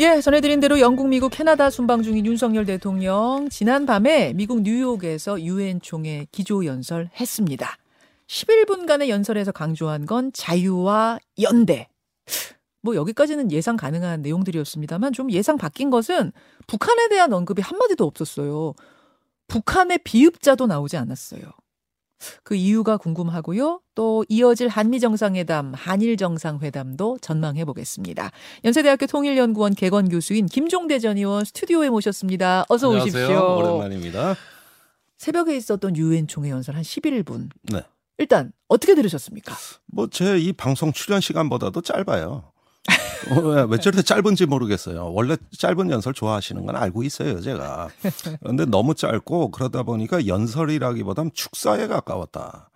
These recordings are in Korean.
예, 전해드린 대로 영국, 미국, 캐나다 순방 중인 윤석열 대통령 지난 밤에 미국 뉴욕에서 유엔 총회 기조 연설했습니다. 11분간의 연설에서 강조한 건 자유와 연대. 뭐 여기까지는 예상 가능한 내용들이었습니다만 좀 예상 바뀐 것은 북한에 대한 언급이 한마디도 없었어요. 북한의 비읍자도 나오지 않았어요. 그 이유가 궁금하고요. 또 이어질 한미 정상회담, 한일 정상회담도 전망해 보겠습니다. 연세대학교 통일연구원 개건 교수인 김종대 전 의원 스튜디오에 모셨습니다. 어서 안녕하세요. 오십시오. 오랜만입니다. 새벽에 있었던 유엔 총회 연설 한 11분. 네. 일단 어떻게 들으셨습니까? 뭐 제 이 방송 출연 시간보다도 짧아요. 어, 왜, 왜 저렇게 짧은지 모르겠어요. 원래 짧은 연설 좋아하시는 건 알고 있어요, 제가. 그런데 너무 짧고 그러다 보니까 연설이라기보단 축사에 가까웠다.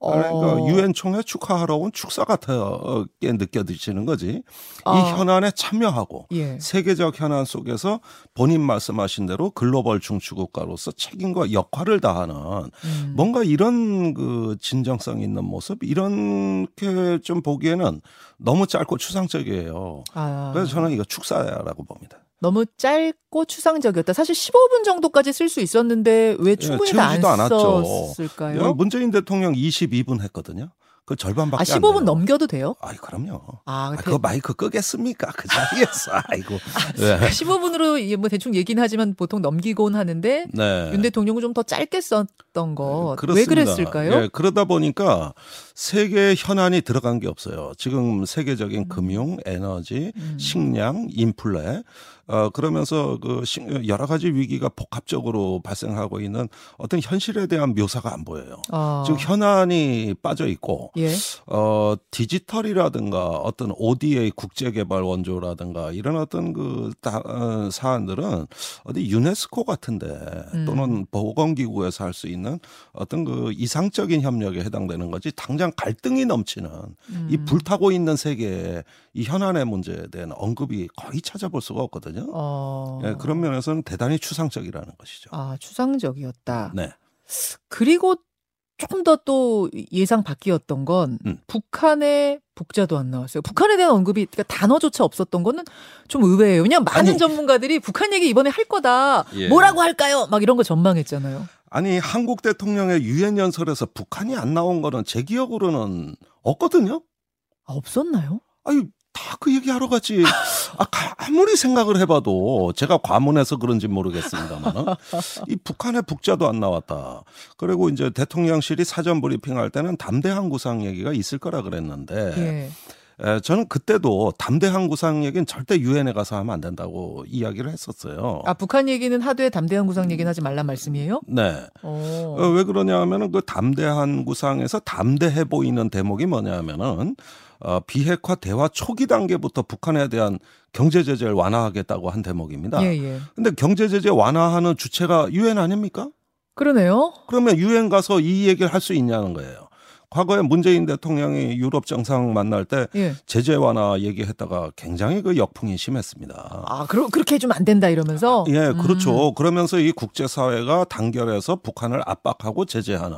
그러니까 어. 유엔 총회 축하하러 온 축사 같게 느껴지시는 거지. 아. 이 현안에 참여하고 예. 세계적 현안 속에서 본인 말씀하신 대로 글로벌 중추국가로서 책임과 역할을 다하는 음. 뭔가 이런 그 진정성 있는 모습 이렇게 좀 보기에는 너무 짧고 추상적이에요. 아, 그래서 저는 이거 축사라고 봅니다. 너무 짧고 추상적이었다. 사실 15분 정도까지 쓸 수 있었는데 왜 충분히 다안 예, 않았죠. 썼을까요? 문재인 대통령 22분 했거든요. 그 절반밖에 아, 안 돼요. 15분 넘겨도 돼요? 아이 그럼요. 아, 아, 대- 그거 마이크 끄겠습니까? 그 자리에서 아이고. 네. 15분으로 뭐 대충 얘기는 하지만 보통 넘기곤 하는데 네. 윤 대통령은 좀 더 짧게 썼던 것. 왜 그렇습니다. 그랬을까요? 예, 그러다 보니까 세계 현안이 들어간 게 없어요. 지금 세계적인 금융, 에너지, 음. 식량, 인플레, 어, 그러면서 그 식- 여러 가지 위기가 복합적으로 발생하고 있는 어떤 현실에 대한 묘사가 안 보여요. 아, 즉 현안이 빠져 있고 예. 어 디지털이라든가 어떤 ODA 국제개발 원조라든가 이런 어떤 그 다, 어, 사안들은 어디 유네스코 같은데 음. 또는 보건기구에서 할 수 있는 어떤 그 이상적인 협력에 해당되는 거지 당장 갈등이 넘치는 이 음. 불타고 있는 세계의 이 현안의 문제에 대한 언급이 거의 찾아볼 수가 없거든요. 어. 예, 그런 면에서는 대단히 추상적이라는 것이죠. 아, 추상적이었다. 네. 그리고 조금 더 또 예상 바뀌었던 건 음. 북한의 북자도 안 나왔어요. 북한에 대한 언급이 그러니까 단어조차 없었던 거는 좀 의외예요. 왜냐면 많은 아니. 전문가들이 북한 얘기 이번에 할 거다. 예. 뭐라고 할까요? 막 이런 거 전망했잖아요. 아니 한국 대통령의 유엔 연설에서 북한이 안 나온 거는 제 기억으로는 없거든요. 아, 없었나요? 아니 다 그 얘기하러 갔지. 아, 가- 아무리 생각을 해봐도 제가 과문해서 그런지 모르겠습니다. 이 북한의 북자도 안 나왔다. 그리고 이제 대통령실이 사전 브리핑할 때는 담대한 구상 얘기가 있을 거라 그랬는데 예. 에, 저는 그때도 담대한 구상 얘기는 절대 유엔에 가서 하면 안 된다고 이야기를 했었어요. 아, 북한 얘기는 하되 담대한 구상 얘기는 하지 말란 말씀이에요? 네. 어. 어, 왜 그러냐 하면은 그 담대한 구상에서 담대해 보이는 대목이 뭐냐 하면은 어, 비핵화 대화 초기 단계부터 북한에 대한 경제 제재를 완화하겠다고 한 대목입니다. 예, 예. 근데 경제 제재 완화하는 주체가 유엔 아닙니까? 그러네요. 그러면 유엔 가서 이 얘기를 할 수 있냐는 거예요. 과거에 문재인 대통령이 유럽 정상 만날 때 예. 제재 완화 얘기했다가 굉장히 그 역풍이 심했습니다. 아, 그러, 그렇게 해주면 안 된다 이러면서. 예, 음. 그렇죠. 그러면서 이 국제사회가 단결해서 북한을 압박하고 제재하는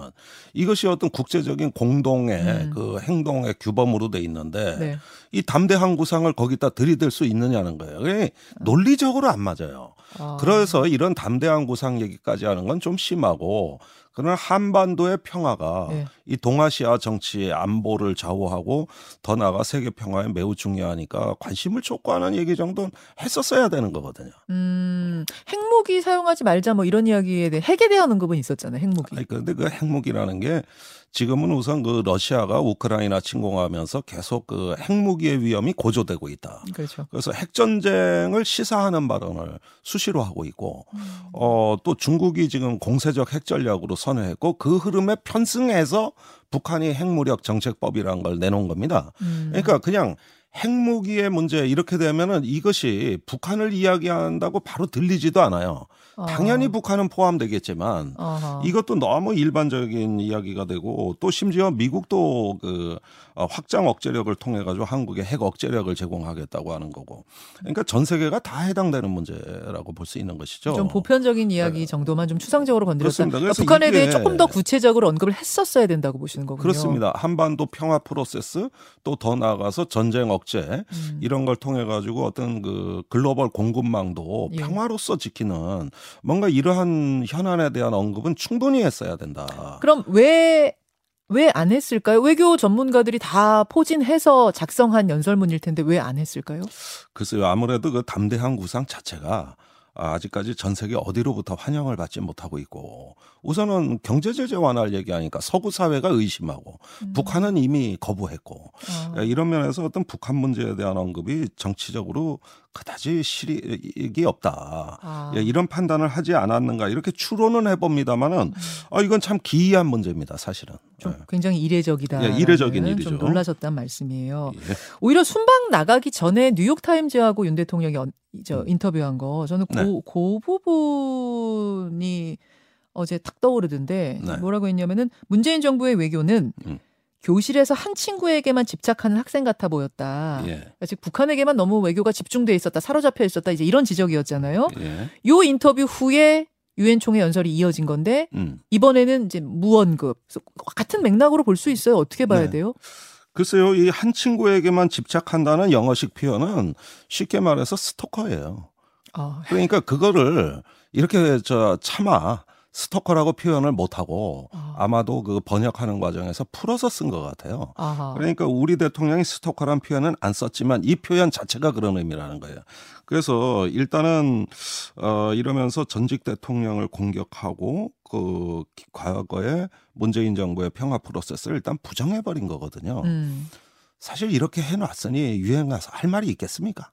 이것이 어떤 국제적인 공동의 음. 그 행동의 규범으로 돼 있는데 네. 이 담대한 구상을 거기다 들이댈 수 있느냐는 거예요. 그게 논리적으로 안 맞아요. 아. 그래서 이런 담대한 구상 얘기까지 하는 건 좀 심하고 그러나 한반도의 평화가 예. 이 동아시아 정치의 안보를 좌우하고 더 나아가 세계 평화에 매우 중요하니까 관심을 촉구하는 얘기 정도는 했었어야 되는 거거든요. 음, 핵 무기 사용하지 말자 뭐 이런 이야기에 대해 핵에 대한 언급은 있었잖아요. 핵무기. 아니 그런데 그 핵무기라는 게 지금은 우선 그 러시아가 우크라이나 침공하면서 계속 그 핵무기의 위험이 고조되고 있다. 그렇죠. 그래서 핵전쟁을 시사하는 발언을 수시로 하고 있고, 어, 또 중국이 지금 공세적 핵전략으로 선회했고, 그 흐름에 편승해서 북한이 핵무력 정책법이라는 걸 내놓은 겁니다. 음. 그러니까 그냥 핵무기의 문제 이렇게 되면은 이것이 북한을 이야기한다고 바로 들리지도 않아요. 어. 당연히 북한은 포함되겠지만 어허. 이것도 너무 일반적인 이야기가 되고 또 심지어 미국도 그 어, 확장 억제력을 통해 가지고 한국에 핵 억제력을 제공하겠다고 하는 거고 그러니까 전 세계가 다 해당되는 문제라고 볼 수 있는 것이죠. 좀 보편적인 이야기 정도만 좀 추상적으로 건드렸다. 네. 그러니까 북한에 대해 조금 더 구체적으로 언급을 했었어야 된다고 보시는 거군요. 그렇습니다. 한반도 평화 프로세스 또 더 나아가서 전쟁 억제 음. 이런 걸 통해 가지고 어떤 그 글로벌 공급망도 예. 평화로서 지키는 뭔가 이러한 현안에 대한 언급은 충분히 했어야 된다. 그럼 왜 왜 안 했을까요? 외교 전문가들이 다 포진해서 작성한 연설문일 텐데 왜 안 했을까요? 글쎄요, 아무래도 그 담대한 구상 자체가 아직까지 전 세계 어디로부터 환영을 받지 못하고 있고 우선은 경제 제재 완화를 얘기하니까 서구 사회가 의심하고 음. 북한은 이미 거부했고 아, 예, 이런 면에서 어떤 북한 문제에 대한 언급이 정치적으로 그다지 실익이 없다. 아. 예, 이런 판단을 하지 않았는가 이렇게 추론은 해봅니다만은 아, 이건 참 기이한 문제입니다, 사실은. 음. 좀 예. 굉장히 이례적이다. 예, 이례적인 좀 일이죠. 놀라셨단 말씀이에요. 예. 오히려 순방 나가기 전에 뉴욕 타임즈하고 윤 대통령이 언- 저 음. 인터뷰한 거 저는 그, 네. 그 부분이 어제 탁 떠오르던데 네. 뭐라고 했냐면은 문재인 정부의 외교는 음. 교실에서 한 친구에게만 집착하는 학생 같아 보였다. 예. 그러니까 즉 북한에게만 너무 외교가 집중돼 있었다, 사로잡혀 있었다 이제 이런 지적이었잖아요. 예. 요 인터뷰 후에 유엔 총회 연설이 이어진 건데 음. 이번에는 이제 그래서 같은 맥락으로 볼 수 있어요. 어떻게 봐야 네. 돼요? 글쎄요, 이 한 친구에게만 집착한다는 영어식 표현은 쉽게 말해서 스토커예요. 아, 그러니까 그거를 이렇게 저 차마 스토커라고 표현을 못하고 아. 아마도 그 번역하는 과정에서 풀어서 쓴 것 같아요. 아하. 그러니까 우리 대통령이 스토커란 표현은 안 썼지만 이 표현 자체가 그런 의미라는 거예요. 그래서 일단은 어 이러면서 전직 대통령을 공격하고 그 과거에 문재인 정부의 평화 프로세스를 일단 부정해 버린 거거든요. 음. 사실 이렇게 해놨으니 유엔 가서 할 말이 있겠습니까?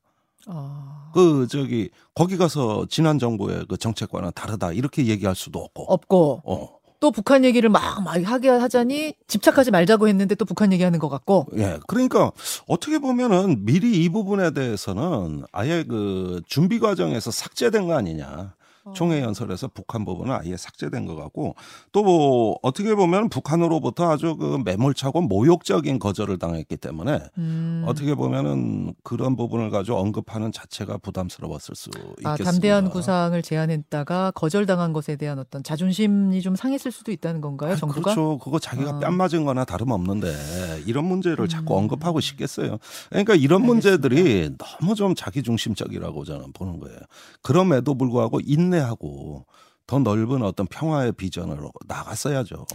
아. 그 저기 거기 가서 지난 정부의 그 정책과는 다르다 이렇게 얘기할 수도 없고. 없고 어. 또 북한 얘기를 막, 막 하게 하자니 집착하지 말자고 했는데 또 북한 얘기하는 것 같고. 예. 그러니까 어떻게 보면은 미리 이 부분에 대해서는 아예 그 준비 과정에서 삭제된 거 아니냐. 총회 연설에서 북한 부분은 아예 삭제된 것 같고 또 뭐 어떻게 보면 북한으로부터 아주 그 매몰차고 모욕적인 거절을 당했기 때문에 음. 어떻게 보면은 그런 부분을 가지고 언급하는 자체가 부담스러웠을 수 있겠습니다. 아, 담대한 구상을 제안했다가 거절당한 것에 대한 어떤 자존심이 좀 상했을 수도 있다는 건가요, 아, 정부가? 그렇죠. 그거 자기가 아. 뺨 맞은 거나 다름없는데 이런 문제를 자꾸 음. 언급하고 싶겠어요. 그러니까 이런 알겠습니다. 문제들이 너무 좀 자기 중심적이라고 저는 보는 거예요. 그럼에도 불구하고 인내하고 더 넓은 어떤 평화의 비전으로 나갔어야죠.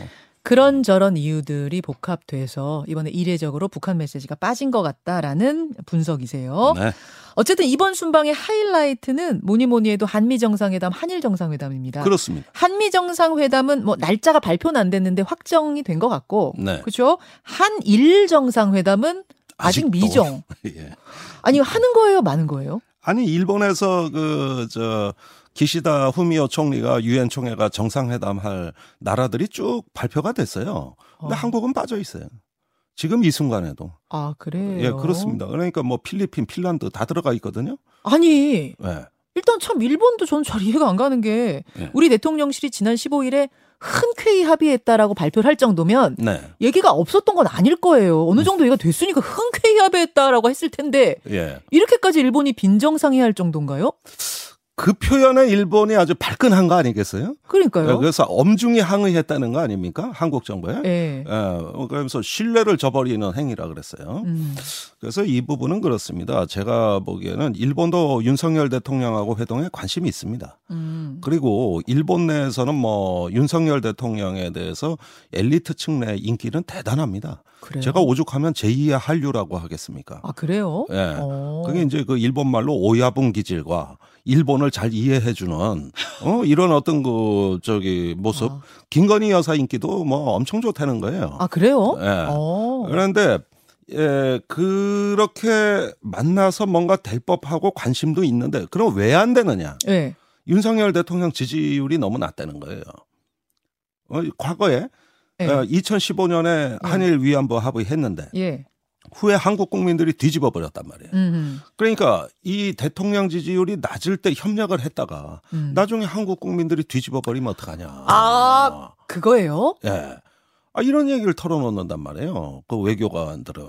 그런 저런 이유들이 복합돼서 이번에 이례적으로 북한 메시지가 빠진 것 같다라는 분석이세요. 네. 어쨌든 이번 순방의 하이라이트는 뭐니 뭐니 해도 한미 정상회담, 한일 정상회담입니다. 그렇습니다. 한미 정상회담은 뭐 날짜가 발표는 안 됐는데 확정이 된 것 같고, 네. 그렇죠? 한일 정상회담은 아직 아직도. 미정. 예. 아니 하는 거예요, 마는 거예요? 아니 일본에서 그저 기시다 후미오 총리가 유엔 총회가 정상회담 할 나라들이 쭉 발표가 됐어요. 근데 어. 한국은 빠져 있어요. 지금 이 순간에도. 아 그래요? 예, 그렇습니다. 그러니까 뭐 필리핀, 핀란드 다 들어가 있거든요. 아니 예. 일단 참 일본도 저는 잘 이해가 안 가는 게 예. 우리 대통령실이 지난 15일에 흔쾌히 합의했다라고 발표를 할 정도면 네. 얘기가 없었던 건 아닐 거예요. 어느 정도 얘가 됐으니까 흔쾌히 합의했다라고 했을 텐데 예. 이렇게까지 일본이 빈정상해할 정도인가요? 그 표현에 일본이 아주 발끈한 거 아니겠어요? 그러니까요. 그래서 엄중히 항의했다는 거 아닙니까? 한국 정부에. 예. 예, 그러면서 신뢰를 저버리는 행위라 그랬어요. 음. 그래서 이 부분은 그렇습니다. 제가 보기에는 일본도 윤석열 대통령하고 회동에 관심이 있습니다. 음. 그리고 일본 내에서는 뭐 윤석열 대통령에 대해서 엘리트 층 내 인기는 대단합니다. 그래요. 제가 오죽하면 제2의 한류라고 하겠습니까? 아 그래요? 예. 어. 그게 이제 그 일본 말로 오야분 기질과 일본 을 잘 이해해주는 어 이런 어떤 그 저기 모습 아. 김건희 여사 인기도 뭐 엄청 좋다는 거예요. 아 그래요? 예. 어. 그런데 예 그렇게 만나서 뭔가 될 법하고 관심도 있는데 그럼 왜 안 되느냐? 예. 윤석열 대통령 지지율이 너무 낮다는 거예요. 어, 과거에 예. 어, 2015년에 한일 위안부 합의 했는데 예. 후에 한국 국민들이 뒤집어 버렸단 말이에요. 음. 그러니까 이 대통령 지지율이 낮을 때 협력을 했다가 음. 나중에 한국 국민들이 뒤집어 버리면 어떡하냐. 아, 그거예요? 예. 아, 이런 얘기를 털어놓는단 말이에요. 그 외교관들은.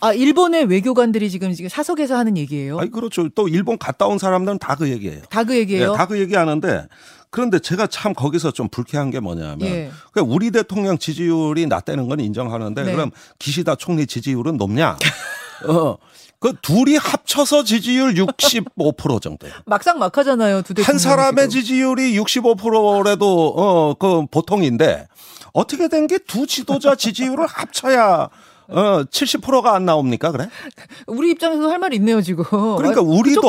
아, 일본의 외교관들이 지금 지금 사석에서 하는 얘기예요. 아니, 그렇죠. 또 일본 갔다 온 사람들은 다 그 얘기예요. 다 그 얘기예요. 예, 다그 얘기 하는데 그런데 제가 참 거기서 좀 불쾌한 게 뭐냐면 예. 그러니까 우리 대통령 지지율이 낮다는 건 인정하는데 네. 그럼 기시다 총리 지지율은 높냐? 어. 그 둘이 합쳐서 지지율 65% 정도. 막상 막하잖아요. 두 대통령. 한 사람의 지금. 지지율이 65%라도 어 그 보통인데 어떻게 된 게 두 지도자 지지율을 합쳐야 어 70%가 안 나옵니까 그래? 우리 입장에서 할 말이 있네요 지금. 그러니까 아, 우리도.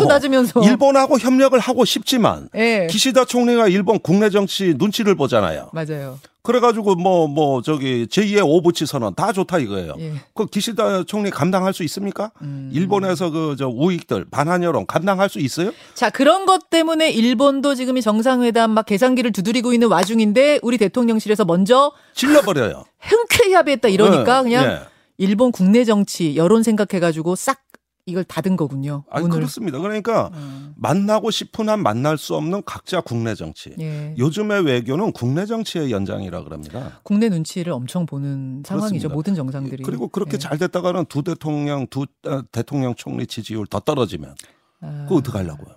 일본하고 협력을 하고 싶지만 예. 기시다 총리가 일본 국내 정치 눈치를 보잖아요. 맞아요. 그래가지고 뭐뭐 저기 제2의 오부치 선언 다 좋다 이거예요. 예. 그 기시다 총리 감당할 수 있습니까? 음. 일본에서 그 저 우익들 반한 여론 감당할 수 있어요? 자 그런 것 때문에 일본도 지금 이 정상회담 막 계산기를 두드리고 있는 와중인데 우리 대통령실에서 먼저 질러버려요. 흔쾌히 합의했다 이러니까 예, 그냥 예. 일본 국내 정치 여론 생각해가지고 싹 이걸 닫은 거군요. 아니 오늘. 그렇습니다. 그러니까 음. 만나고 싶은 한 만날 수 없는 각자 국내 정치. 예. 요즘의 외교는 국내 정치의 연장이라 그럽니다. 국내 눈치를 엄청 보는 상황이죠. 그렇습니다. 모든 정상들이. 그리고 그렇게 예. 잘 됐다가는 두 대통령 두 어, 대통령 총리 지지율 더 떨어지면 아. 그거 어떡 하려고요?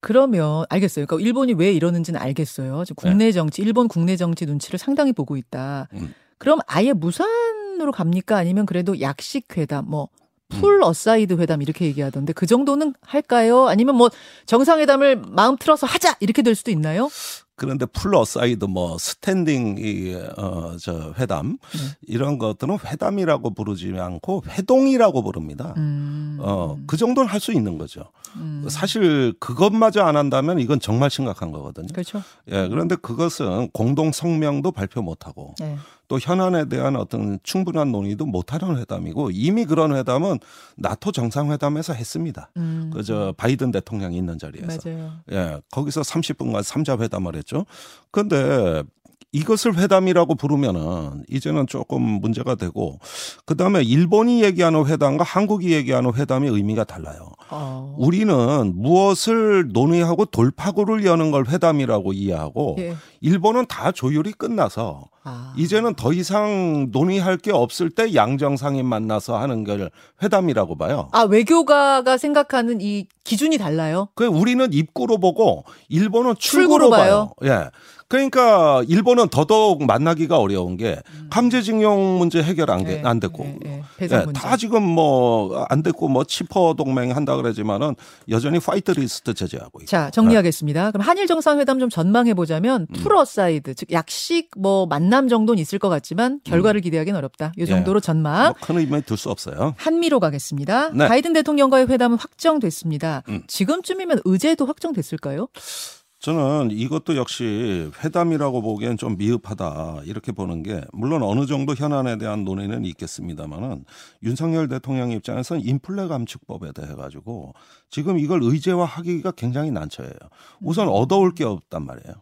그러면 알겠어요. 그러니까 일본이 왜 이러는지는 알겠어요. 지금 국내 정치, 일본 국내 정치 눈치를 상당히 보고 있다. 네. 음. 그럼 아예 무산 으로 갑니까? 아니면 그래도 약식 회담, 뭐 pull aside 회담 이렇게 얘기하던데 그 정도는 할까요? 아니면 뭐 정상회담을 마음 틀어서 하자 이렇게 될 수도 있나요? 그런데 pull aside 뭐 standing 이어저 회담 네. 이런 것들은 회담이라고 부르지 않고 회동이라고 부릅니다. 음. 어, 그 정도는 할 수 있는 거죠. 음. 사실 그것마저 안 한다면 이건 정말 심각한 거거든요. 그렇죠. 예, 그런데 그것은 공동 성명도 발표 못 하고 네. 또 현안에 대한 어떤 충분한 논의도 못 하는 회담이고 이미 그런 회담은 나토 정상회담에서 했습니다. 음. 그저 바이든 대통령이 있는 자리에서. 맞아요. 예, 거기서 30분간 삼자 회담을 했죠. 근데 이것을 회담이라고 부르면은 이제는 조금 문제가 되고 그다음에 일본이 얘기하는 회담과 한국이 얘기하는 회담의 의미가 달라요. 어. 우리는 무엇을 논의하고 돌파구를 여는 걸 회담이라고 이해하고 예. 일본은 다 조율이 끝나서 아. 이제는 더 이상 논의할 게 없을 때 양정상이 만나서 하는 걸 회담이라고 봐요. 아 외교가가 생각하는 이 기준이 달라요. 그 우리는 입구로 보고 일본은 출구로 출구로 봐요. 예. 그러니까 일본은 더더욱 만나기가 어려운 게 강제징용 문제 해결 안, 돼- 예, 안 됐고. 예, 예. 배상 예, 문제. 다 지금 뭐 안 됐고 뭐 치퍼 동맹 한다 그러지만은 여전히 화이트 리스트 제재하고 있고. 자, 정리하겠습니다. 그럼 한일 정상회담 좀 전망해 보자면 음. pull aside, 즉 약식 뭐 만남 정도는 있을 것 같지만 결과를 기대하기는 어렵다. 이 정도로 전망. 뭐 큰 의미 둘 수 없어요. 한미로 가겠습니다. 네. 바이든 대통령과의 회담은 확정됐습니다. 음. 지금쯤이면 의제도 확정됐을까요? 저는 이것도 역시 회담이라고 보기엔 좀 미흡하다 이렇게 보는 게 물론 어느 정도 현안에 대한 논의는 있겠습니다만은 윤석열 대통령 입장에서는 인플레 감축법에 대해 가지고 지금 이걸 의제화하기가 굉장히 난처해요. 우선 음. 얻어올 게 없단 말이에요.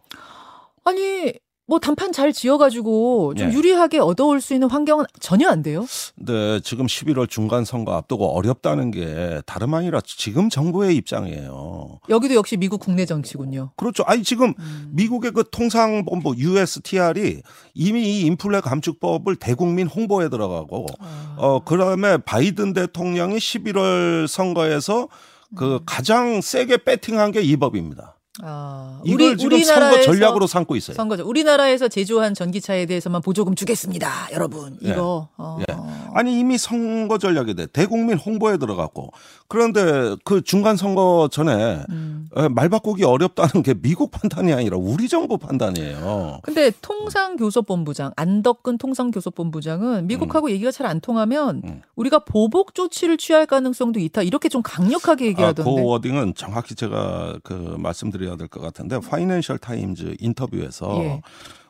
아니, 뭐 단판 잘 지어가지고 좀 네. 유리하게 얻어올 수 있는 환경은 전혀 안 돼요. 근데 지금 11월 중간 선거 앞두고 어렵다는 게 다름 아니라 지금 정부의 입장이에요. 여기도 역시 미국 국내 정치군요. 그렇죠. 아니 지금 음. 미국의 그 통상본부 USTR이 이미 이 인플레 감축법을 대국민 홍보에 들어가고 아. 어 그다음에 바이든 대통령이 11월 선거에서 그 음. 가장 세게 배팅한 게 이 법입니다. 아, 이걸 지금 선거 전략으로 삼고 있어요. 선거죠. 우리나라에서 제조한 전기차에 대해서만 보조금 주겠습니다, 여러분. 예. 이거. 어. 예. 아니 이미 선거 전략이 돼 대국민 홍보에 들어갔고 그런데 그 중간 선거 전에 음. 에, 말 바꾸기 어렵다는 게 미국 판단이 아니라 우리 정부 판단이에요. 근데 통상교섭본부장 안덕근 통상교섭본부장은 미국하고 얘기가 잘 안 통하면 음. 우리가 보복 조치를 취할 가능성도 있다 이렇게 좀 강력하게 아, 그 얘기하던데. 워딩은 정확히 제가 그 말씀드 려야 될 것 같은데 파이낸셜 타임즈 인터뷰에서 예.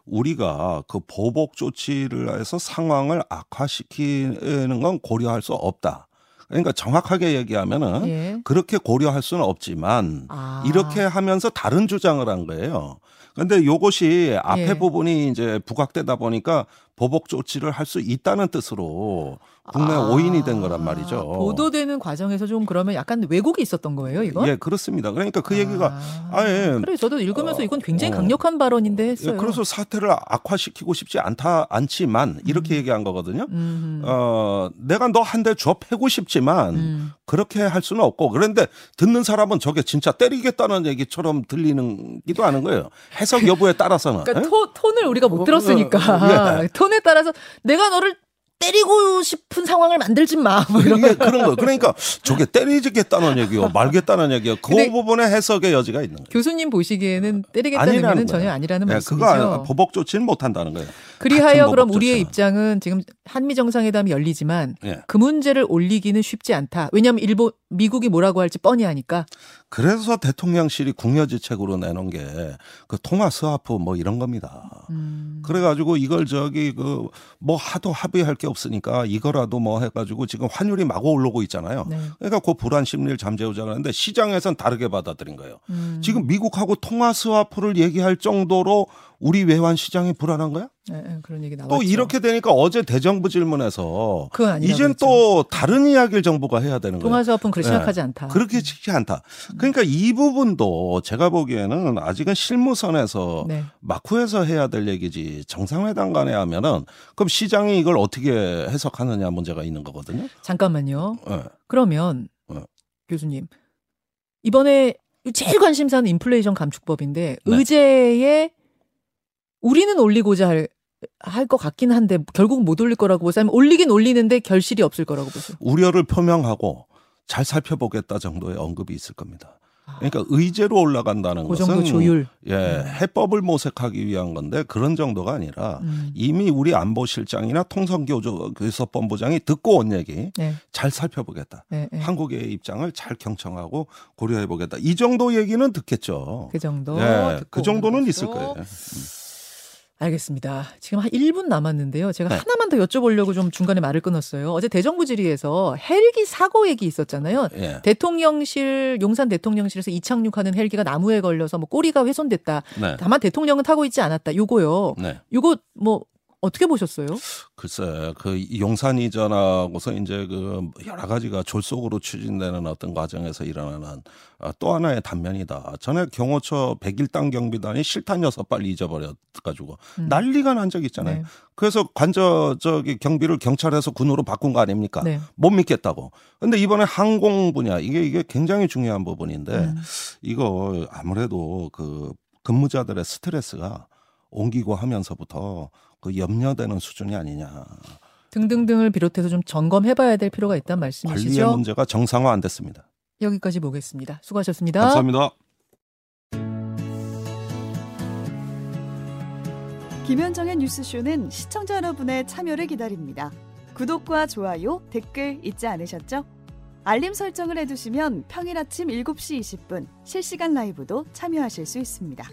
우리가 그 보복 조치를 해서 상황을 악화시키는 건 고려할 수 없다. 그러니까 정확하게 얘기하면은 예. 그렇게 고려할 수는 없지만 아. 이렇게 하면서 다른 주장을 한 거예요. 근데 요것이 앞에 예. 부분이 이제 부각되다 보니까 보복 조치를 할 수 있다는 뜻으로 국내 아, 오인이 된 거란 말이죠. 보도되는 과정에서 좀 그러면 약간 왜곡이 있었던 거예요, 이건? 예, 그렇습니다. 그러니까 그 얘기가 아, 아예 그래 저도 읽으면서 어, 이건 굉장히 어. 강력한 발언인데 예, 했어요. 그래서 사태를 악화시키고 싶지 않다 않지만 이렇게 얘기한 거거든요. 음, 어, 내가 너 한 대 줘 패고 싶지만 음. 그렇게 할 수는 없고 그런데 듣는 사람은 저게 진짜 때리겠다는 얘기처럼 들리는 기도 하는 거예요. 해석 여부에 따라서는. 그러니까 예? 토, 톤을 우리가 못 어, 들었으니까 어, 예. 톤에 따라서 내가 너를 때리고 싶은 상황을 만들지 마. 뭐 이런 이게 그런 거. 그러니까 저게 때리겠다는 얘기요, 말겠다는 얘기요. 그 부분에 해석의 여지가 있는 거예요. 교수님 보시기에는 때리겠다는 얘기는 거예요. 전혀 아니라는 예, 말씀이죠. 그거 보복 조치는 못 한다는 거예요. 그리하여 그럼 우리의. 입장은 지금 한미 정상회담이 열리지만 예. 그 문제를 올리기는 쉽지 않다. 왜냐하면 일본 미국이 뭐라고 할지 뻔히 하니까. 그래서 대통령실이 궁여지책으로 내놓은 게 그 통화 스와프 뭐 이런 겁니다. 음, 그래가지고 이걸 저기 그 뭐 하도 합의할 게 없으니까 이거라도 뭐 해가지고 지금 환율이 마구 오르고 있잖아요. 네. 그러니까 그 불안 심리를 잠재우자 그러는데 시장에선 다르게 받아들인 거예요. 음, 지금 미국하고 통화 스와프를 얘기할 정도로 우리 외환 시장이 불안한 거야? 예, 예, 그런 얘기 나왔죠. 또 이렇게 되니까 어제 대정부 질문에서 이젠. 또 다른 이야기를 정부가 해야 되는 거예요. 통화 스와프는 그렇게 예. 생각하지 않다. 그렇게 쉽지 않다. 그러니까 이 부분도 제가 보기에는 아직은 실무선에서 네. 마쿠에서 해야 될 얘기지 정상회담 간에 하면은 그럼 시장이 이걸 어떻게 해석하느냐 문제가 있는 거거든요. 잠깐만요. 예. 그러면 어. 교수님 이번에 제일 관심사는 인플레이션 감축법인데 네. 의제에 우리는 올리고자 할 할것 같긴 한데 결국 못 올릴 거라고 보세요. 올리긴 올리는데 결실이 없을 거라고 보세요. 우려를 표명하고 잘 살펴보겠다 정도의 언급이 있을 겁니다. 그러니까 의제로 올라간다는 그 것은 조율. 예, 해법을 모색하기 위한 건데 그런 정도가 아니라 음. 이미 우리 안보실장이나 통상교섭본부장이 듣고 온 얘기 네, 잘 살펴보겠다. 네, 네. 한국의 입장을 잘 경청하고 고려해 보겠다. 이 정도 얘기는 듣겠죠. 그 정도. 예, 그 정도는 있을. 거예요. 알겠습니다. 지금 한 1분 남았는데요. 제가 네. 하나만 더 여쭤보려고 좀 중간에 말을 끊었어요. 어제 대정부 질의에서 헬기 사고 얘기 있었잖아요. 예. 대통령실 용산 대통령실에서 이착륙하는 헬기가 나무에 걸려서 뭐 꼬리가 훼손됐다. 네. 다만 대통령은 타고 있지 않았다. 요거요. 네. 요거 뭐 어떻게 보셨어요? 글쎄, 그 용산 이전하고서 이제 그 여러 가지가 졸속으로 추진되는 어떤 과정에서 일어나는 아, 또 하나의 단면이다. 전에 경호처 101당 경비단이 실탄 여섯 발 잊어버려가지고 음. 난리가 난 적 있잖아요. 네. 그래서 관저 저기 경비를 경찰에서 군으로 바꾼 거 아닙니까? 네. 못 믿겠다고. 근데 이번에 항공 분야 이게 이게 굉장히 중요한 부분인데 음. 이거 아무래도 그 근무자들의 스트레스가 옮기고 하면서부터 그 염려되는 수준이 아니냐. 등등등을 비롯해서 좀 점검해봐야 될 필요가 있다는 관리의 말씀이시죠? 문제가 정상화 안 됐습니다. 여기까지 보겠습니다. 수고하셨습니다. 감사합니다. 김현정의 뉴스쇼는 시청자 여러분의 참여를 기다립니다. 구독과 좋아요, 댓글 잊지 않으셨죠? 알림 설정을 해두시면 평일 아침 7시 20분 실시간 라이브도 참여하실 수 있습니다.